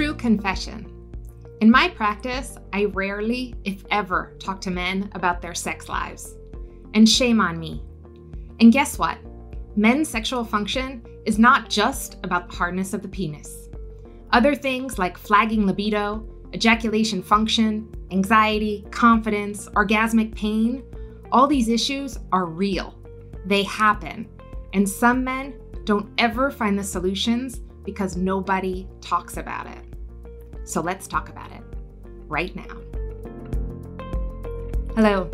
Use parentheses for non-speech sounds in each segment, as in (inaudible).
true confession. In my practice, I rarely, if ever, talk to men about their sex lives. And shame on me. And guess what? Men's sexual function is not just about the hardness of the penis. Other things like flagging libido, ejaculation function, anxiety, confidence, orgasmic pain, all these issues are real. They happen. And some men don't ever find the solutions because nobody talks about it. So let's talk about it right now. Hello,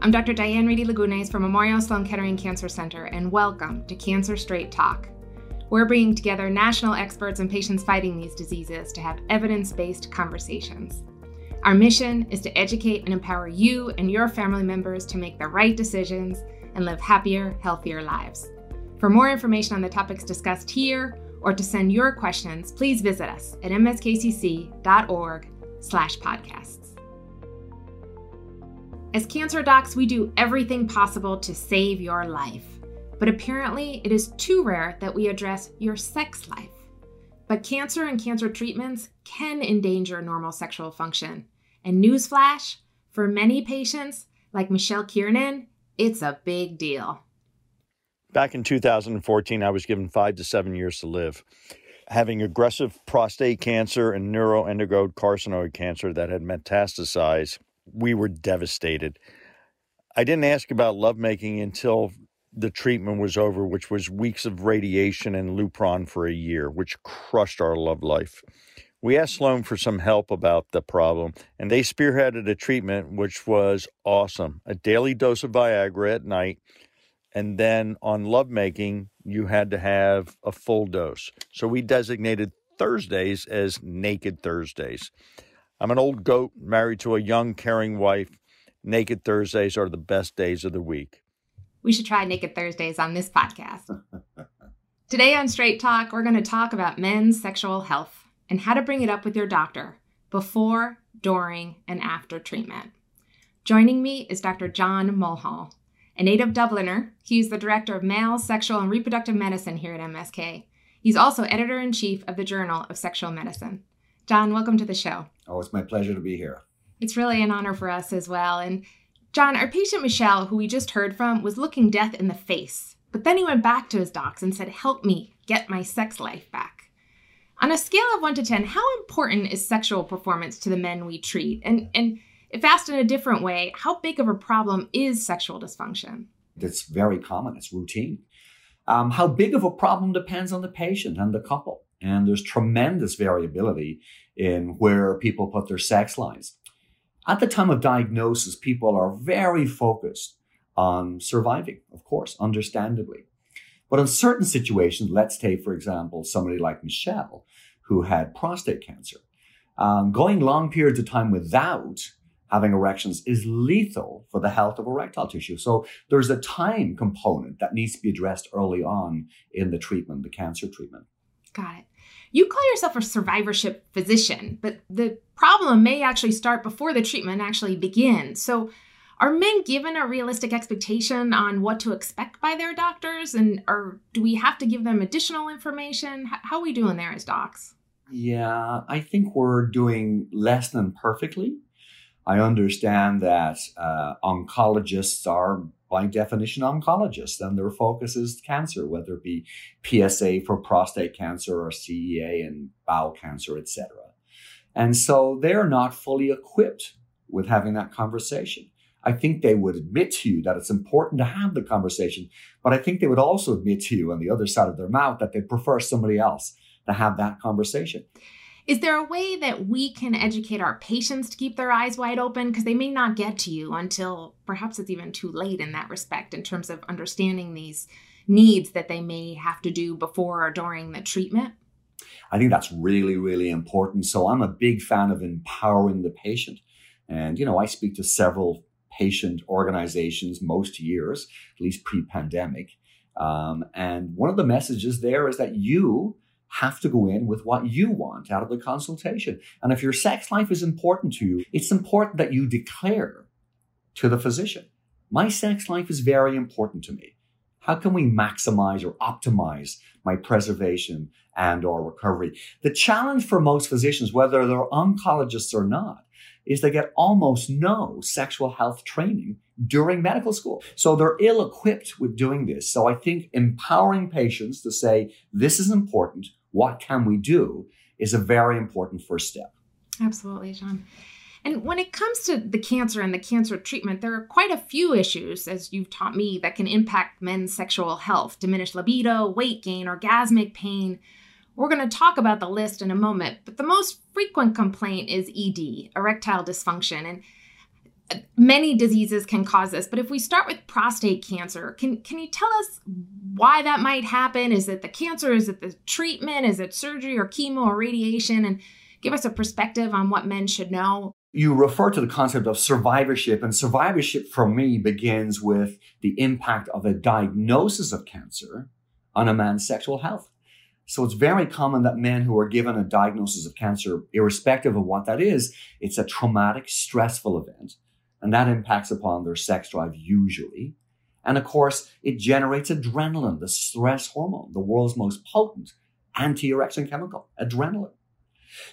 I'm Dr. Diane Reidy Lagunes from Memorial Sloan Kettering Cancer Center, and welcome to Cancer Straight Talk. We're bringing together national experts and patients fighting these diseases to have evidence based conversations. Our mission is to educate and empower you and your family members to make the right decisions and live happier, healthier lives. For more information on the topics discussed here or to send your questions, please visit us at mskcc.org slash podcasts. As cancer docs, we do everything possible to save your life. But apparently, it is too rare that we address your sex life. But cancer and cancer treatments can endanger normal sexual function. And newsflash, for many patients, like Michelle Kiernan, it's a big deal. Back in 2014, I was given five to seven years to live. Having aggressive prostate cancer and neuroendocrine carcinoid cancer that had metastasized, we were devastated. I didn't ask about lovemaking until the treatment was over, which was weeks of radiation and Lupron for a year, which crushed our love life. We asked Sloan for some help about the problem, and they spearheaded a treatment which was awesome a daily dose of Viagra at night and then on lovemaking, you had to have a full dose. So we designated Thursdays as Naked Thursdays. I'm an old goat married to a young, caring wife. Naked Thursdays are the best days of the week. We should try Naked Thursdays on this podcast. (laughs) Today on Straight Talk, we're going to talk about men's sexual health and how to bring it up with your doctor before, during, and after treatment. Joining me is Dr. John Mulhall. A native Dubliner, he's the director of male, sexual, and reproductive medicine here at MSK. He's also editor in chief of the Journal of Sexual Medicine. John, welcome to the show. Oh, it's my pleasure to be here. It's really an honor for us as well. And John, our patient Michelle, who we just heard from, was looking death in the face. But then he went back to his docs and said, Help me get my sex life back. On a scale of 1 to 10, how important is sexual performance to the men we treat? And, and if asked in a different way, how big of a problem is sexual dysfunction? It's very common, it's routine. Um, how big of a problem depends on the patient and the couple. And there's tremendous variability in where people put their sex lives. At the time of diagnosis, people are very focused on surviving, of course, understandably. But in certain situations, let's take, for example, somebody like Michelle, who had prostate cancer, um, going long periods of time without having erections is lethal for the health of erectile tissue. So there's a time component that needs to be addressed early on in the treatment, the cancer treatment. Got it. You call yourself a survivorship physician, but the problem may actually start before the treatment actually begins. So are men given a realistic expectation on what to expect by their doctors and or do we have to give them additional information? How are we doing there as docs? Yeah, I think we're doing less than perfectly. I understand that uh, oncologists are, by definition, oncologists, and their focus is cancer, whether it be PSA for prostate cancer or CEA and bowel cancer, etc. And so they're not fully equipped with having that conversation. I think they would admit to you that it's important to have the conversation, but I think they would also admit to you on the other side of their mouth that they prefer somebody else to have that conversation. Is there a way that we can educate our patients to keep their eyes wide open? Because they may not get to you until perhaps it's even too late in that respect, in terms of understanding these needs that they may have to do before or during the treatment. I think that's really, really important. So I'm a big fan of empowering the patient. And, you know, I speak to several patient organizations most years, at least pre pandemic. Um, and one of the messages there is that you, have to go in with what you want out of the consultation. And if your sex life is important to you, it's important that you declare to the physician, my sex life is very important to me. How can we maximize or optimize my preservation and or recovery? The challenge for most physicians, whether they're oncologists or not, is they get almost no sexual health training during medical school. So they're ill equipped with doing this. So I think empowering patients to say, this is important. What can we do is a very important first step. Absolutely, John. And when it comes to the cancer and the cancer treatment, there are quite a few issues, as you've taught me, that can impact men's sexual health diminished libido, weight gain, orgasmic pain. We're going to talk about the list in a moment, but the most frequent complaint is ED, erectile dysfunction. And uh, many diseases can cause this but if we start with prostate cancer can can you tell us why that might happen? Is it the cancer? Is it the treatment? Is it surgery or chemo or radiation? And give us a perspective on what men should know. You refer to the concept of survivorship and survivorship for me begins with the impact of a diagnosis of cancer on a man's sexual health so it's very common that men who are given a diagnosis of cancer irrespective of what that is it's a traumatic stressful event and that impacts upon their sex drive usually. And of course, it generates adrenaline, the stress hormone, the world's most potent anti-erection chemical, adrenaline.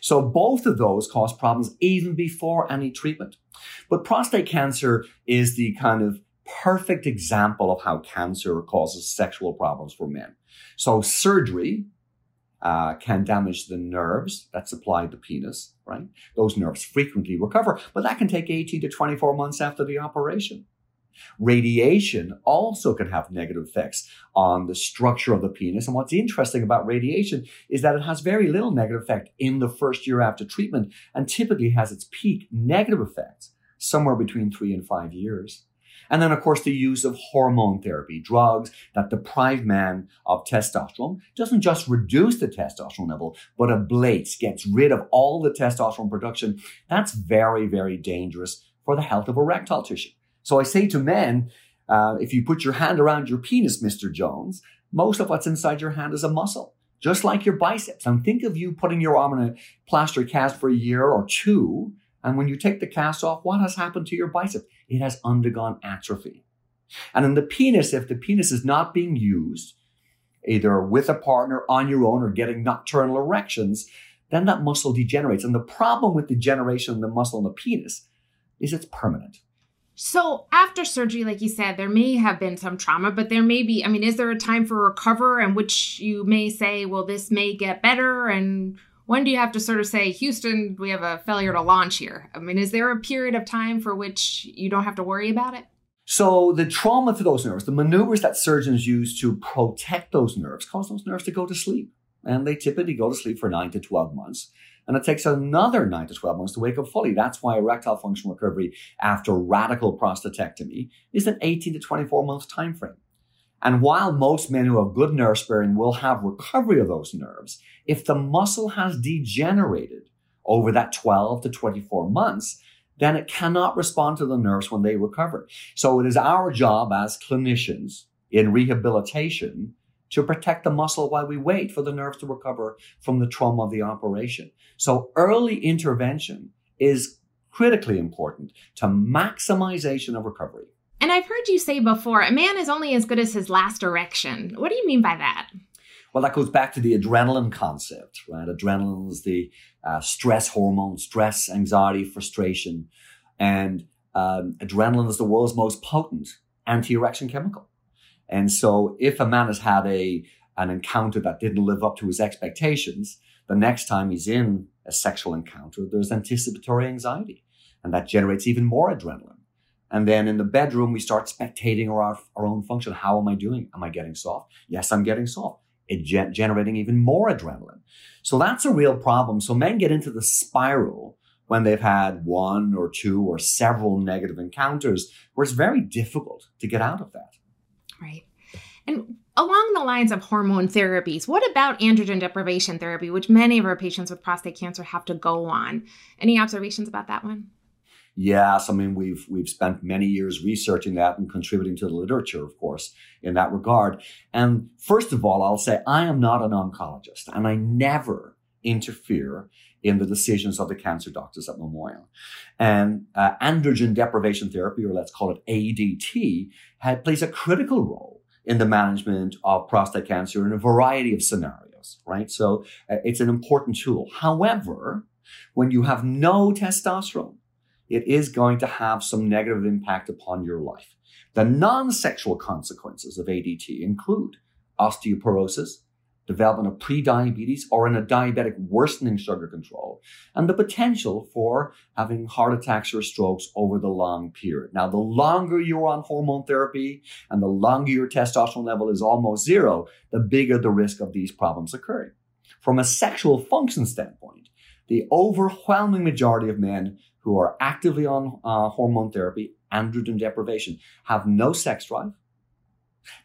So both of those cause problems even before any treatment. But prostate cancer is the kind of perfect example of how cancer causes sexual problems for men. So surgery, uh, can damage the nerves that supply the penis, right? Those nerves frequently recover, but that can take 18 to 24 months after the operation. Radiation also can have negative effects on the structure of the penis. And what's interesting about radiation is that it has very little negative effect in the first year after treatment and typically has its peak negative effects somewhere between three and five years. And then, of course, the use of hormone therapy, drugs that deprive men of testosterone, doesn't just reduce the testosterone level, but ablates, gets rid of all the testosterone production. That's very, very dangerous for the health of erectile tissue. So I say to men, uh, if you put your hand around your penis, Mr. Jones, most of what's inside your hand is a muscle, just like your biceps. And think of you putting your arm in a plaster cast for a year or two and when you take the cast off, what has happened to your bicep? It has undergone atrophy. And in the penis, if the penis is not being used, either with a partner on your own or getting nocturnal erections, then that muscle degenerates. And the problem with degeneration of the muscle in the penis is it's permanent. So after surgery, like you said, there may have been some trauma, but there may be, I mean, is there a time for recover in which you may say, well, this may get better and when do you have to sort of say, Houston, we have a failure to launch here? I mean, is there a period of time for which you don't have to worry about it? So the trauma to those nerves, the maneuvers that surgeons use to protect those nerves, cause those nerves to go to sleep. And they typically go to sleep for nine to 12 months. And it takes another nine to 12 months to wake up fully. That's why erectile function recovery after radical prostatectomy is an 18 to 24 month time frame. And while most men who have good nerve sparing will have recovery of those nerves, if the muscle has degenerated over that 12 to 24 months, then it cannot respond to the nerves when they recover. So it is our job as clinicians in rehabilitation to protect the muscle while we wait for the nerves to recover from the trauma of the operation. So early intervention is critically important to maximization of recovery. And I've heard you say before, a man is only as good as his last erection. What do you mean by that? Well, that goes back to the adrenaline concept, right? Adrenaline is the uh, stress hormone, stress, anxiety, frustration. And um, adrenaline is the world's most potent anti-erection chemical. And so if a man has had a, an encounter that didn't live up to his expectations, the next time he's in a sexual encounter, there's anticipatory anxiety. And that generates even more adrenaline. And then in the bedroom, we start spectating our, our own function. How am I doing? Am I getting soft? Yes, I'm getting soft. It ge- generating even more adrenaline. So that's a real problem. So men get into the spiral when they've had one or two or several negative encounters where it's very difficult to get out of that. Right. And along the lines of hormone therapies, what about androgen deprivation therapy, which many of our patients with prostate cancer have to go on? Any observations about that one? Yes, I mean we've we've spent many years researching that and contributing to the literature, of course, in that regard. And first of all, I'll say I am not an oncologist, and I never interfere in the decisions of the cancer doctors at Memorial. And uh, androgen deprivation therapy, or let's call it ADT, had, plays a critical role in the management of prostate cancer in a variety of scenarios, right? So uh, it's an important tool. However, when you have no testosterone, it is going to have some negative impact upon your life. The non-sexual consequences of ADT include osteoporosis, development of prediabetes or in a diabetic worsening sugar control, and the potential for having heart attacks or strokes over the long period. Now, the longer you're on hormone therapy and the longer your testosterone level is almost zero, the bigger the risk of these problems occurring. From a sexual function standpoint, the overwhelming majority of men who are actively on uh, hormone therapy, androgen deprivation, have no sex drive.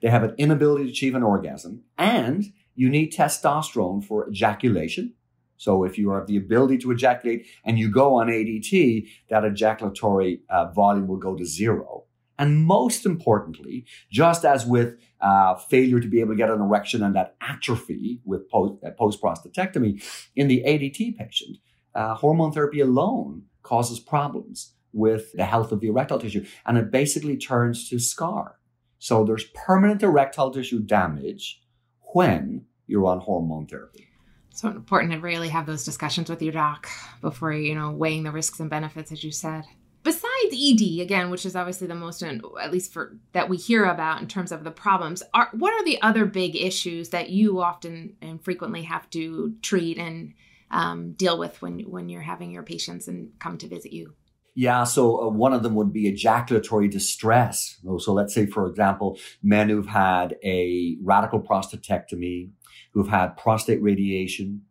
They have an inability to achieve an orgasm and you need testosterone for ejaculation. So if you have the ability to ejaculate and you go on ADT, that ejaculatory uh, volume will go to zero. And most importantly, just as with uh, failure to be able to get an erection and that atrophy with post, uh, prostatectomy, in the ADT patient, uh, hormone therapy alone causes problems with the health of the erectile tissue, and it basically turns to scar. So there's permanent erectile tissue damage when you're on hormone therapy. So important to really have those discussions with your doc before you know weighing the risks and benefits, as you said. Besides ED, again, which is obviously the most, at least for that we hear about in terms of the problems, are what are the other big issues that you often and frequently have to treat and um, deal with when when you're having your patients and come to visit you? Yeah, so uh, one of them would be ejaculatory distress. So let's say, for example, men who've had a radical prostatectomy who've had prostate radiation,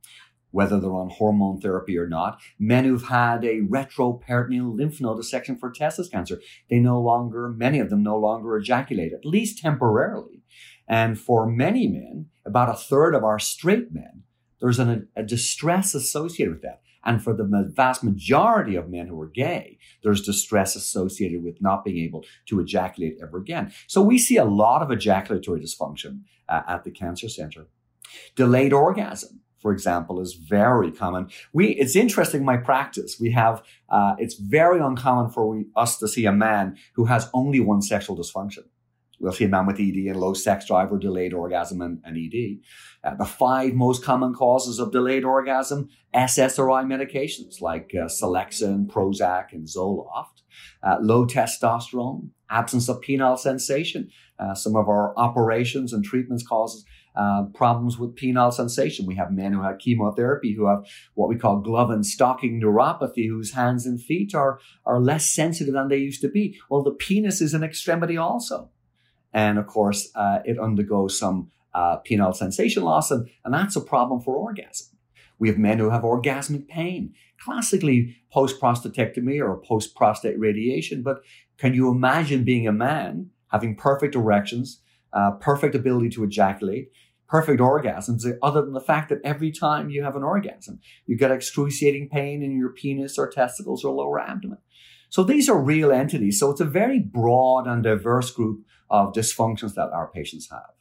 whether they're on hormone therapy or not, men who've had a retroperitoneal lymph node dissection for testis cancer, they no longer, many of them no longer ejaculate, at least temporarily. And for many men, about a third of our straight men, there's an, a distress associated with that. And for the vast majority of men who are gay, there's distress associated with not being able to ejaculate ever again. So we see a lot of ejaculatory dysfunction uh, at the cancer center. Delayed orgasm, for example, is very common. We, it's interesting, my practice, we have, uh, it's very uncommon for we, us to see a man who has only one sexual dysfunction. We'll see a man with ED and low sex drive or delayed orgasm and, and ED. Uh, the five most common causes of delayed orgasm, SSRI medications like uh, Prozac, and Zoloft. Uh, low testosterone, absence of penile sensation. Uh, some of our operations and treatments causes uh, problems with penile sensation. We have men who have chemotherapy who have what we call glove and stocking neuropathy, whose hands and feet are, are less sensitive than they used to be. Well, the penis is an extremity also. And of course, uh, it undergoes some uh, penile sensation loss, and, and that's a problem for orgasm. We have men who have orgasmic pain, classically post prostatectomy or post prostate radiation. But can you imagine being a man having perfect erections, uh, perfect ability to ejaculate, perfect orgasms, other than the fact that every time you have an orgasm, you get excruciating pain in your penis or testicles or lower abdomen. So these are real entities. So it's a very broad and diverse group of dysfunctions that our patients have.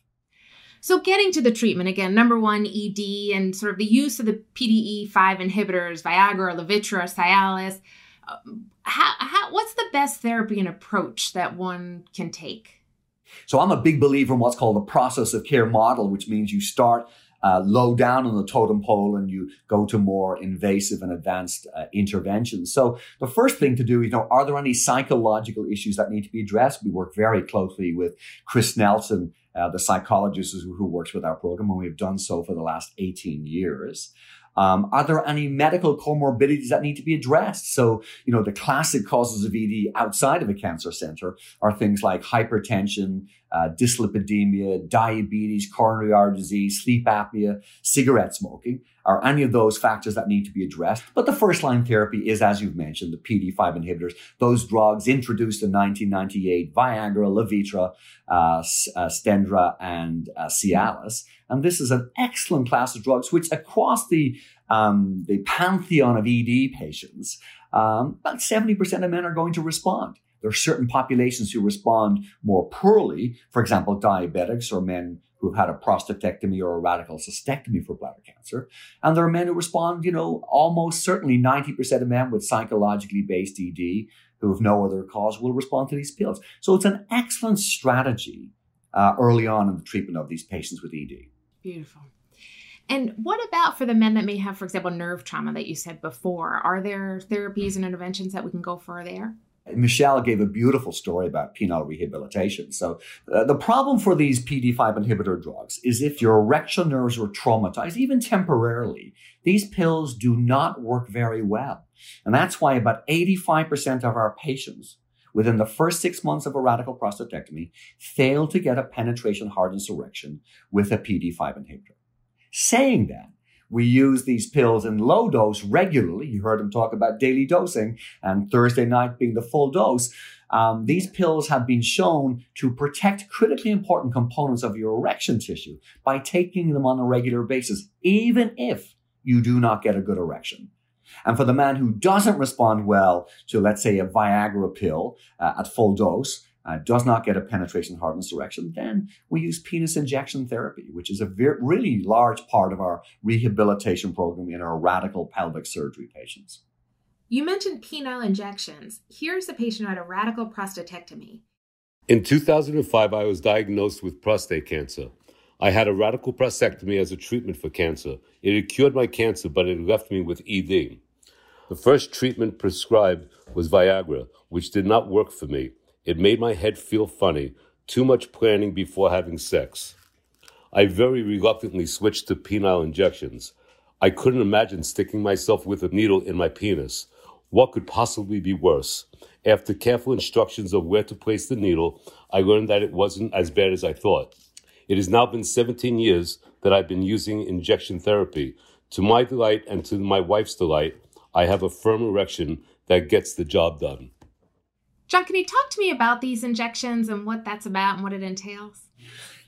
So, getting to the treatment again, number one, ED, and sort of the use of the PDE5 inhibitors, Viagra, Levitra, Cialis. Um, how, how, what's the best therapy and approach that one can take? So I'm a big believer in what's called the process of care model, which means you start uh, low down on the totem pole and you go to more invasive and advanced uh, interventions. So the first thing to do you know, are there any psychological issues that need to be addressed? We work very closely with Chris Nelson, uh, the psychologist who, works with our program, and we've done so for the last 18 years. Um, are there any medical comorbidities that need to be addressed? So, you know, the classic causes of ED outside of a cancer center are things like hypertension, uh, dyslipidemia, diabetes, coronary artery disease, sleep apnea, cigarette smoking are any of those factors that need to be addressed. But the first line therapy is, as you've mentioned, the PD5 inhibitors, those drugs introduced in 1998, Viagra, Levitra, uh, uh, Stendra, and uh, Cialis. And this is an excellent class of drugs, which across the, um, the pantheon of ED patients, um, about 70% of men are going to respond. There are certain populations who respond more poorly, for example, diabetics or men who've had a prostatectomy or a radical cystectomy for bladder cancer. And there are men who respond, you know, almost certainly 90% of men with psychologically based ED who have no other cause will respond to these pills. So it's an excellent strategy uh, early on in the treatment of these patients with ED. Beautiful. And what about for the men that may have, for example, nerve trauma that you said before? Are there therapies and interventions that we can go for there? Michelle gave a beautiful story about penile rehabilitation. So, uh, the problem for these PD5 inhibitor drugs is if your erectile nerves were traumatized, even temporarily, these pills do not work very well. And that's why about 85% of our patients within the first six months of a radical prostatectomy fail to get a penetration hardness erection with a PD5 inhibitor. Saying that, we use these pills in low dose regularly. You heard him talk about daily dosing and Thursday night being the full dose. Um, these pills have been shown to protect critically important components of your erection tissue by taking them on a regular basis, even if you do not get a good erection. And for the man who doesn't respond well to, let's say, a Viagra pill uh, at full dose, uh, does not get a penetration hardness erection, then we use penis injection therapy, which is a very, really large part of our rehabilitation program in our radical pelvic surgery patients. You mentioned penile injections. Here's a patient who had a radical prostatectomy. In 2005, I was diagnosed with prostate cancer. I had a radical prostatectomy as a treatment for cancer. It had cured my cancer, but it left me with ED. The first treatment prescribed was Viagra, which did not work for me. It made my head feel funny, too much planning before having sex. I very reluctantly switched to penile injections. I couldn't imagine sticking myself with a needle in my penis. What could possibly be worse? After careful instructions of where to place the needle, I learned that it wasn't as bad as I thought. It has now been 17 years that I've been using injection therapy. To my delight and to my wife's delight, I have a firm erection that gets the job done. John, can you talk to me about these injections and what that's about and what it entails?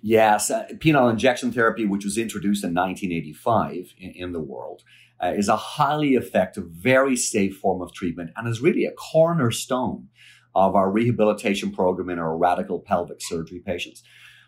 Yes, uh, penile injection therapy, which was introduced in 1985 in, in the world, uh, is a highly effective, very safe form of treatment and is really a cornerstone of our rehabilitation program in our radical pelvic surgery patients.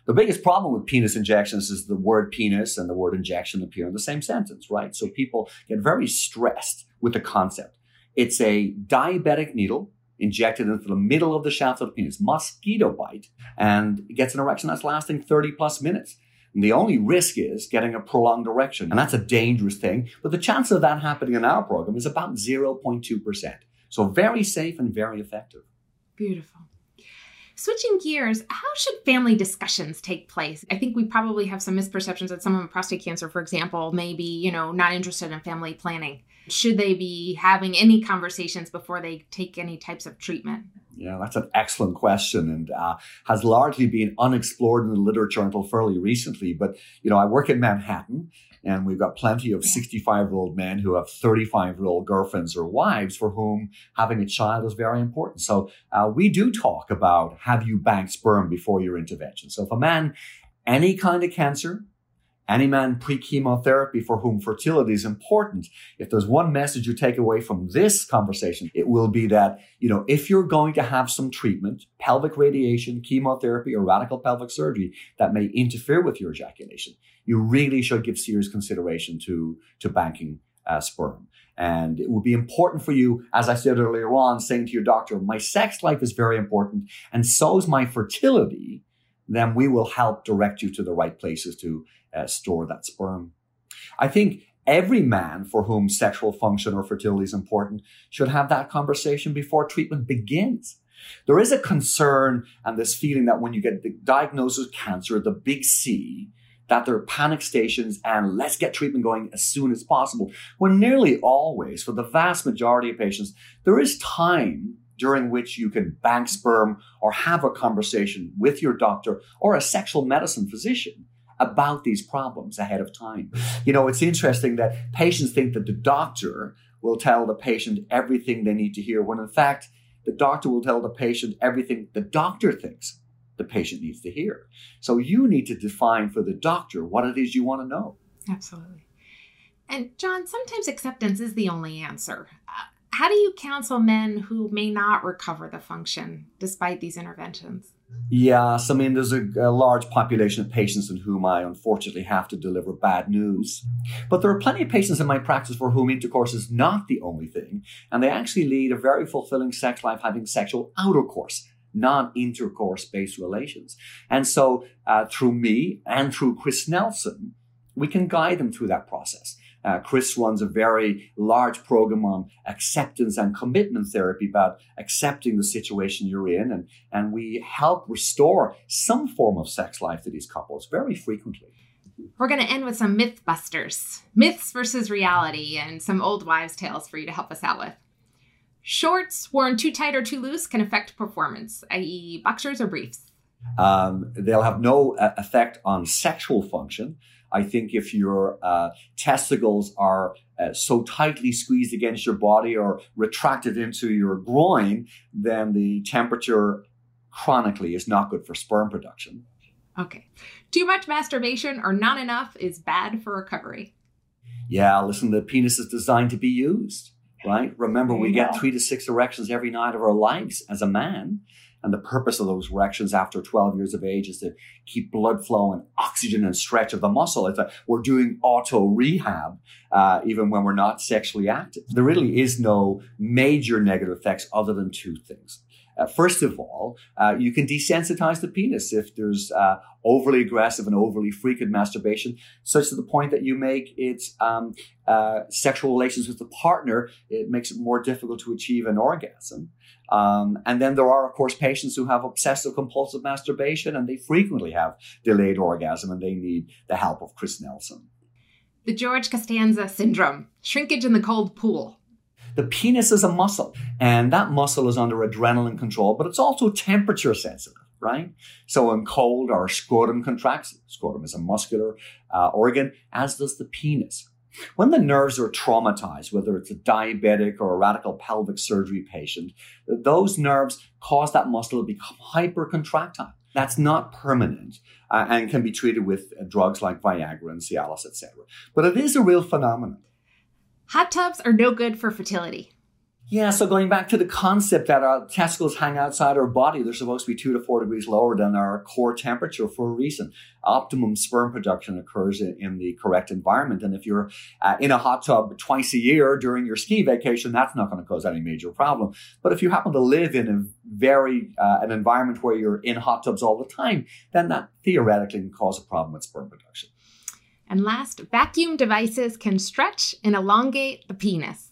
The biggest problem with penis injections is the word penis and the word injection appear in the same sentence, right? So people get very stressed with the concept. It's a diabetic needle injected into the middle of the shaft of the penis, mosquito bite, and gets an erection that's lasting 30 plus minutes. And the only risk is getting a prolonged erection. And that's a dangerous thing. But the chance of that happening in our program is about 0.2%. So very safe and very effective. Beautiful. Switching gears, how should family discussions take place? I think we probably have some misperceptions that someone with prostate cancer, for example, may be, you know, not interested in family planning. Should they be having any conversations before they take any types of treatment? Yeah, that's an excellent question and uh, has largely been unexplored in the literature until fairly recently. But, you know, I work in Manhattan and we've got plenty of 65 year old men who have 35 year old girlfriends or wives for whom having a child is very important. So uh, we do talk about have you banked sperm before your intervention. So if a man, any kind of cancer, any man pre-chemotherapy for whom fertility is important, if there's one message you take away from this conversation, it will be that, you know, if you're going to have some treatment, pelvic radiation, chemotherapy, or radical pelvic surgery that may interfere with your ejaculation, you really should give serious consideration to, to banking uh, sperm. And it would be important for you, as I said earlier on, saying to your doctor, my sex life is very important and so is my fertility. Then we will help direct you to the right places to uh, store that sperm. I think every man for whom sexual function or fertility is important should have that conversation before treatment begins. There is a concern and this feeling that when you get the diagnosis of cancer, the big C, that there are panic stations and let's get treatment going as soon as possible. When nearly always, for the vast majority of patients, there is time during which you can bank sperm or have a conversation with your doctor or a sexual medicine physician about these problems ahead of time. You know, it's interesting that patients think that the doctor will tell the patient everything they need to hear, when in fact, the doctor will tell the patient everything the doctor thinks the patient needs to hear. So you need to define for the doctor what it is you want to know. Absolutely. And John, sometimes acceptance is the only answer. Uh, how do you counsel men who may not recover the function despite these interventions? Yes, I mean, there's a, a, large population of patients in whom I unfortunately have to deliver bad news. But there are plenty of patients in my practice for whom intercourse is not the only thing, and they actually lead a very fulfilling sex life having sexual outercourse. non-intercourse based relations. And so uh, through me and through Chris Nelson, we can guide them through that process. Uh, Chris runs a very large program on acceptance and commitment therapy about accepting the situation you're in. And, and we help restore some form of sex life to these couples very frequently. We're going to end with some myth busters myths versus reality, and some old wives' tales for you to help us out with. Shorts worn too tight or too loose can affect performance, i.e., boxers or briefs. Um, they'll have no uh, effect on sexual function. I think if your uh, testicles are uh, so tightly squeezed against your body or retracted into your groin, then the temperature chronically is not good for sperm production. Okay. Too much masturbation or not enough is bad for recovery. Yeah, listen, the penis is designed to be used, right? Remember, we get three to six erections every night of our lives as a man. And the purpose of those erections after 12 years of age is to keep blood flow and oxygen and stretch of the muscle. A, we're doing auto rehab, uh, even when we're not sexually active. There really is no major negative effects other than two things. Uh, first of all, uh, you can desensitize the penis if there's uh, overly aggressive and overly frequent masturbation, such to the point that you make it um, uh, sexual relations with the partner. It makes it more difficult to achieve an orgasm. Um, and then there are, of course, patients who have obsessive compulsive masturbation and they frequently have delayed orgasm and they need the help of Chris Nelson. The George Costanza syndrome, shrinkage in the cold pool. The penis is a muscle, and that muscle is under adrenaline control, but it's also temperature sensitive, right? So in cold, our scrotum contracts. Scrotum is a muscular uh, organ, as does the penis. When the nerves are traumatized, whether it's a diabetic or a radical pelvic surgery patient, those nerves cause that muscle to become hypercontractile. That's not permanent uh, and can be treated with uh, drugs like Viagra and Cialis, etc. But it is a real phenomenon. Hot tubs are no good for fertility. Yeah, so going back to the concept that our testicles hang outside our body, they're supposed to be two to four degrees lower than our core temperature for a reason. Optimum sperm production occurs in, in the correct environment. And if you're uh, in a hot tub twice a year during your ski vacation, that's not going to cause any major problem. But if you happen to live in a very, uh, an environment where you're in hot tubs all the time, then that theoretically can cause a problem with sperm production. And last, vacuum devices can stretch and elongate the penis.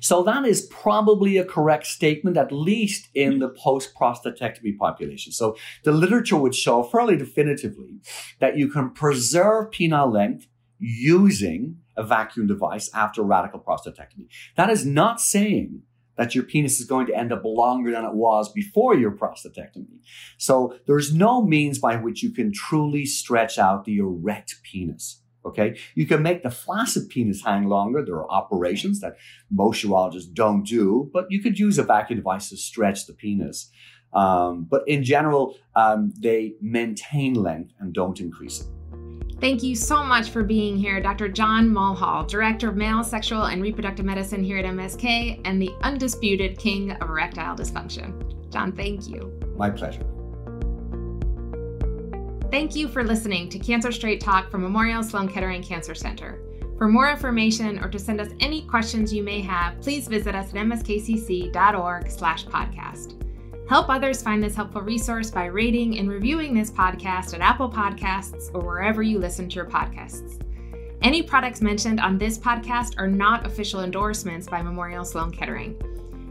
So that is probably a correct statement, at least in the post prostatectomy population. So the literature would show fairly definitively that you can preserve penile length using a vacuum device after radical prostatectomy. That is not saying that your penis is going to end up longer than it was before your prostatectomy. So there's no means by which you can truly stretch out the erect penis. Okay. You can make the flaccid penis hang longer. There are operations that most urologists don't do, but you could use a vacuum device to stretch the penis. Um, but in general, um, they maintain length and don't increase it. Thank you so much for being here, Dr. John Mulhall, Director of Male Sexual and Reproductive Medicine here at MSK and the undisputed king of erectile dysfunction. John, thank you. My pleasure. Thank you for listening to Cancer Straight Talk from Memorial Sloan Kettering Cancer Center. For more information or to send us any questions you may have, please visit us at mskcc.org/podcast. Help others find this helpful resource by rating and reviewing this podcast at Apple Podcasts or wherever you listen to your podcasts. Any products mentioned on this podcast are not official endorsements by Memorial Sloan Kettering.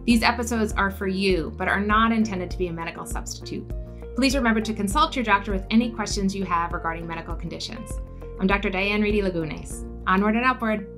These episodes are for you, but are not intended to be a medical substitute. Please remember to consult your doctor with any questions you have regarding medical conditions. I'm Dr. Diane Reidy Lagunes. Onward and upward.